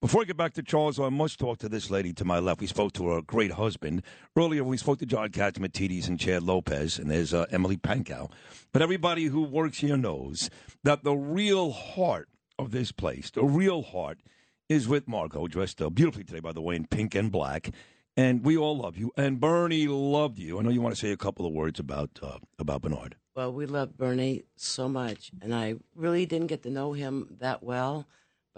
Before I get back to Charles, I must talk to this lady to my left. We spoke to her great husband. Earlier, we spoke to John Catsimatidis and Chad Lopez, and there's uh, Emily Pankow. But everybody who works here knows that the real heart of this place, the real heart, is with Margo, dressed uh, beautifully today, by the way, in pink and black. And we all love you. And Bernie loved you. I know you want to say a couple of words about uh, about Bernard. Well, we love Bernie so much, and I really didn't get to know him that well.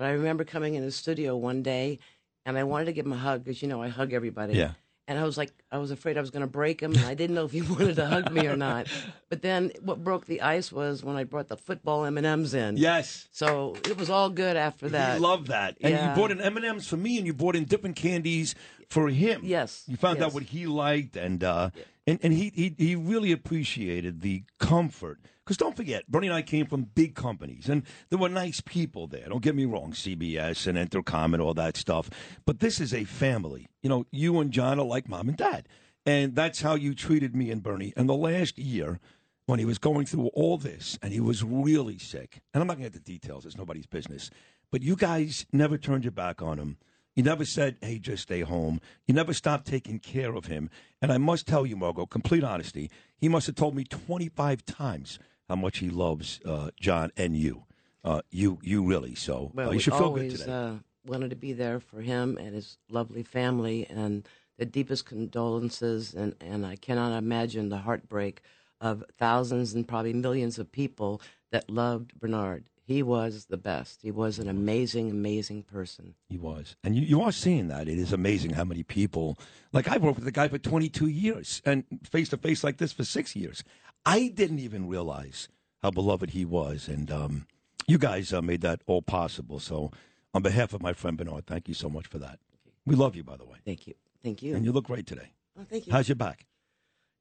But I remember coming in the studio one day, and I wanted to give him a hug because you know I hug everybody. Yeah. And I was like, I was afraid I was going to break him, and I didn't know if he wanted to hug me or not. But then, what broke the ice was when I brought the football M and M's in. Yes. So it was all good after that. I love that. And Yeah. you brought in M&M's for me, and you brought in different candies for him. Yes, You found out what he liked, and uh, and, and he, he, he really appreciated the comfort. Because don't forget, Bernie and I came from big companies, and there were nice people there. Don't get me wrong, CBS and Entercom and all that stuff. But this is a family. You know, you and John are like mom and dad. And that's how you treated me and Bernie. And the last year, when he was going through all this and he was really sick, and I'm not going to get the details, it's nobody's business, but you guys never turned your back on him. You never said, hey, just stay home. You never stopped taking care of him. And I must tell you, Margo, complete honesty, he must have told me 25 times how much he loves uh, John and you. Uh, you, you really. So Well, uh, you should feel always, good today. Uh, wanted to be there for him and his lovely family, and the deepest condolences. And, and I cannot imagine the heartbreak of thousands and probably millions of people that loved Bernard. He was the best. He was an amazing, amazing person. He was. And you, you are seeing that. It is amazing how many people, like I've worked with the guy for 22 years and face to face like this for six years. I didn't even realize how beloved he was. And um, you guys uh, made that all possible. So, on behalf of my friend Bernard, thank you so much for that. We love you, by the way. Thank you. Thank you. And you look great today. oh, thank you. How's your back?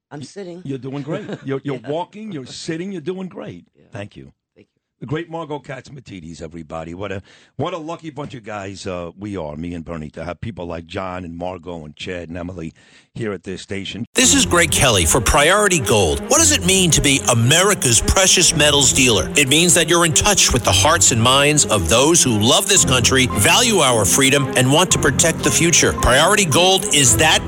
I'm sitting. You're doing great. You're, you're walking, you're sitting, you're doing great. You. Thank you. The great Margo Catsimatidis, everybody. What a what a lucky bunch of guys uh, we are, me and Bernie, to have people like John and Margo and Chad and Emily here at this station. This is Greg Kelly for Priority Gold. What does it mean to be America's precious metals dealer? It means that you're in touch with the hearts and minds of those who love this country, value our freedom, and want to protect the future. Priority Gold is that